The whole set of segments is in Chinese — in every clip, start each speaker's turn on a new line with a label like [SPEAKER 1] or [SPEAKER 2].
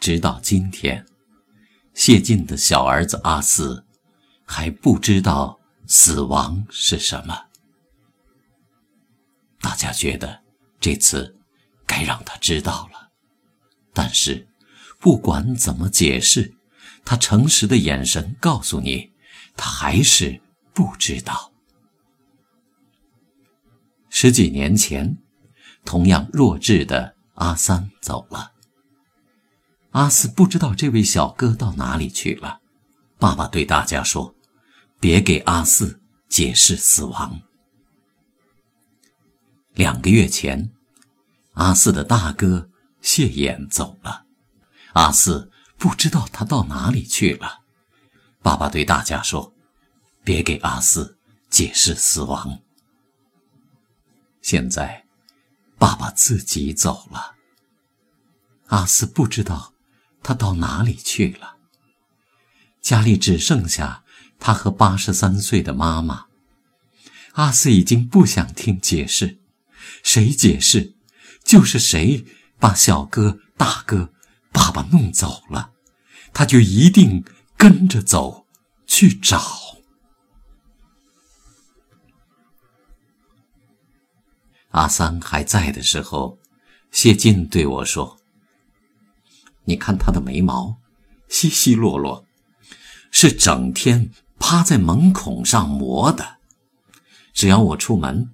[SPEAKER 1] 直到今天，谢晋的小儿子阿四还不知道死亡是什么。大家觉得这次该让他知道了，但是不管怎么解释，他诚实的眼神告诉你，他还是不知道。十几年前，同样弱智的阿三走了。阿四不知道这位小哥到哪里去了。爸爸对大家说：“别给阿四解释死亡。”两个月前，阿四的大哥谢衍走了。阿四不知道他到哪里去了。爸爸对大家说：“别给阿四解释死亡。”现在，爸爸自己走了。阿四不知道。他到哪里去了？家里只剩下他和八十三岁的妈妈。阿四已经不想听解释，谁解释，就是谁把小哥、大哥、爸爸弄走了，他就一定跟着走去找。阿三还在的时候，谢晋对我说。你看他的眉毛，稀稀落落，是整天趴在门孔上磨的。只要我出门，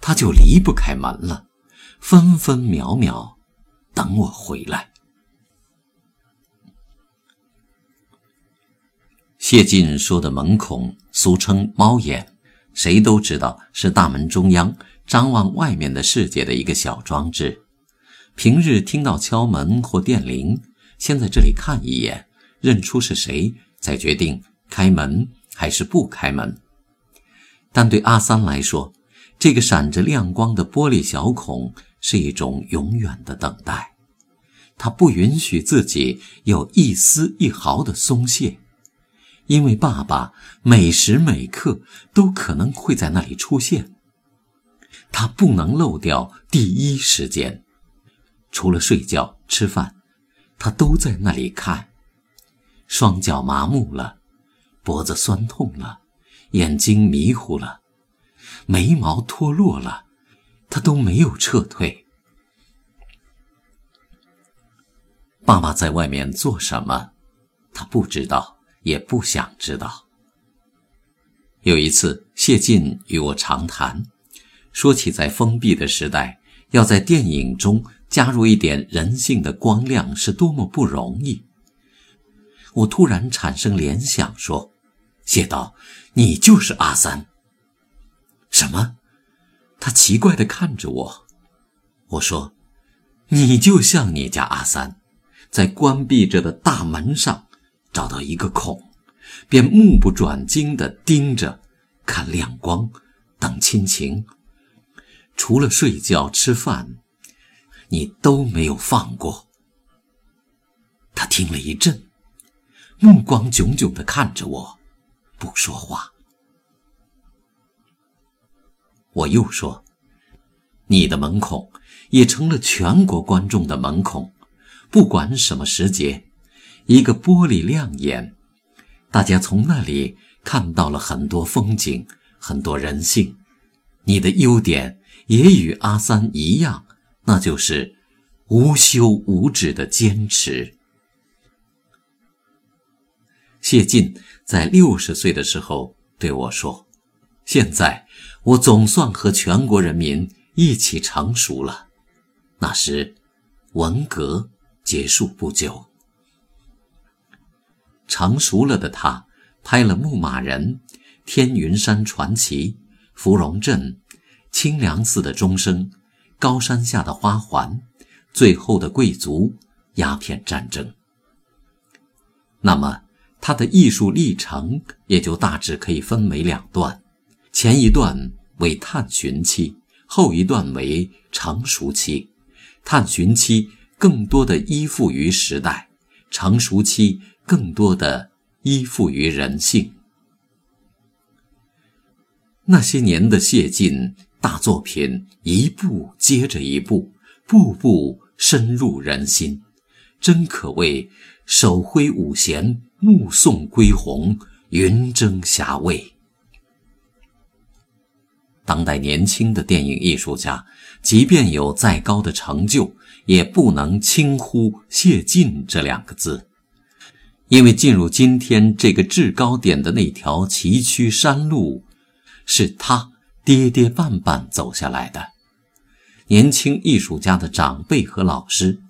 [SPEAKER 1] 他就离不开门了，分分秒秒等我回来。谢晋说的门孔，俗称猫眼，谁都知道是大门中央张望外面的世界的一个小装置。平日听到敲门或电铃，先在这里看一眼，认出是谁，再决定开门还是不开门。但对阿三来说，这个闪着亮光的玻璃小孔是一种永远的等待。他不允许自己有一丝一毫的松懈，因为爸爸每时每刻都可能会在那里出现。他不能漏掉第一时间。除了睡觉、吃饭，他都在那里看。双脚麻木了，脖子酸痛了，眼睛迷糊了，眉毛脱落了，他都没有撤退。爸爸在外面做什么，他不知道，也不想知道。有一次，谢晋与我长谈，说起在封闭的时代，要在电影中。加入一点人性的光亮是多么不容易！我突然产生联想，说：“谢道，你就是阿三。”什么？他奇怪地看着我。我说：“你就像你家阿三，在关闭着的大门上找到一个孔，便目不转睛地盯着，看亮光，等亲情，除了睡觉吃饭。”你都没有放过。他听了一阵，目光炯炯的看着我，不说话。我又说：“你的门孔也成了全国观众的门孔，不管什么时节，一个玻璃亮眼，大家从那里看到了很多风景，很多人性。你的优点也与阿三一样。”那就是无休无止的坚持。谢晋在六十岁的时候对我说：“现在我总算和全国人民一起成熟了。”那时，文革结束不久，成熟了的他拍了《牧马人》《天云山传奇》《芙蓉镇》《清凉寺的钟声》。高山下的花环，最后的贵族，鸦片战争。那么，他的艺术历程也就大致可以分为两段：前一段为探寻期，后一段为成熟期。探寻期更多的依附于时代，成熟期更多的依附于人性。那些年的谢晋。大作品一部接着一部，步步深入人心，真可谓手挥五弦，目送归鸿，云蒸霞蔚。当代年轻的电影艺术家，即便有再高的成就，也不能轻忽谢晋这两个字，因为进入今天这个制高点的那条崎岖山路，是他跌跌绊绊走下来的。年轻艺术家的长辈和老师，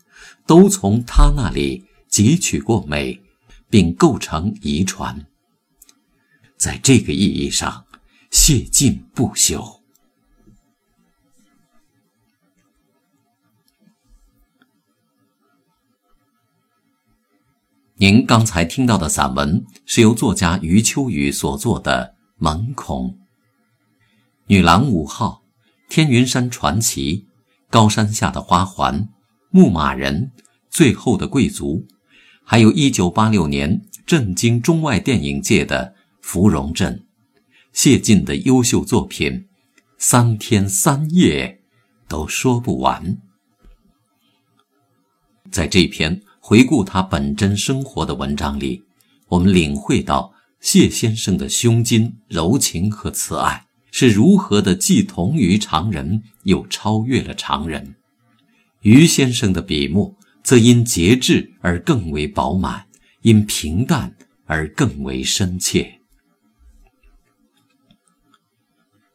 [SPEAKER 1] 都从他那里汲取过美，并构成遗传。在这个意义上。谢晋不朽。您刚才听到的散文是由作家余秋雨所作的《蒙孔》。女郎五号，天云山传奇，高山下的花环，牧马人，最后的贵族，还有一九八六年震惊中外电影界的《芙蓉镇》。谢晋的优秀作品，三天三夜都说不完。在这篇回顾他本真生活的文章里，我们领会到谢先生的胸襟、柔情和慈爱是如何的既同于常人，又超越了常人。于先生的笔墨则因节制而更为饱满，因平淡而更为深切。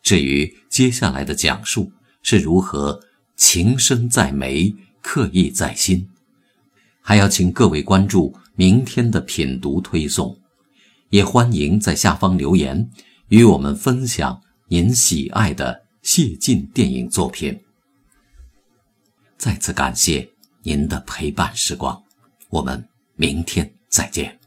[SPEAKER 1] 至于接下来的讲述是如何情深在眉，刻意在心，还要请各位关注明天的品读推送，也欢迎在下方留言与我们分享您喜爱的谢晋电影作品。再次感谢您的陪伴时光，我们明天再见。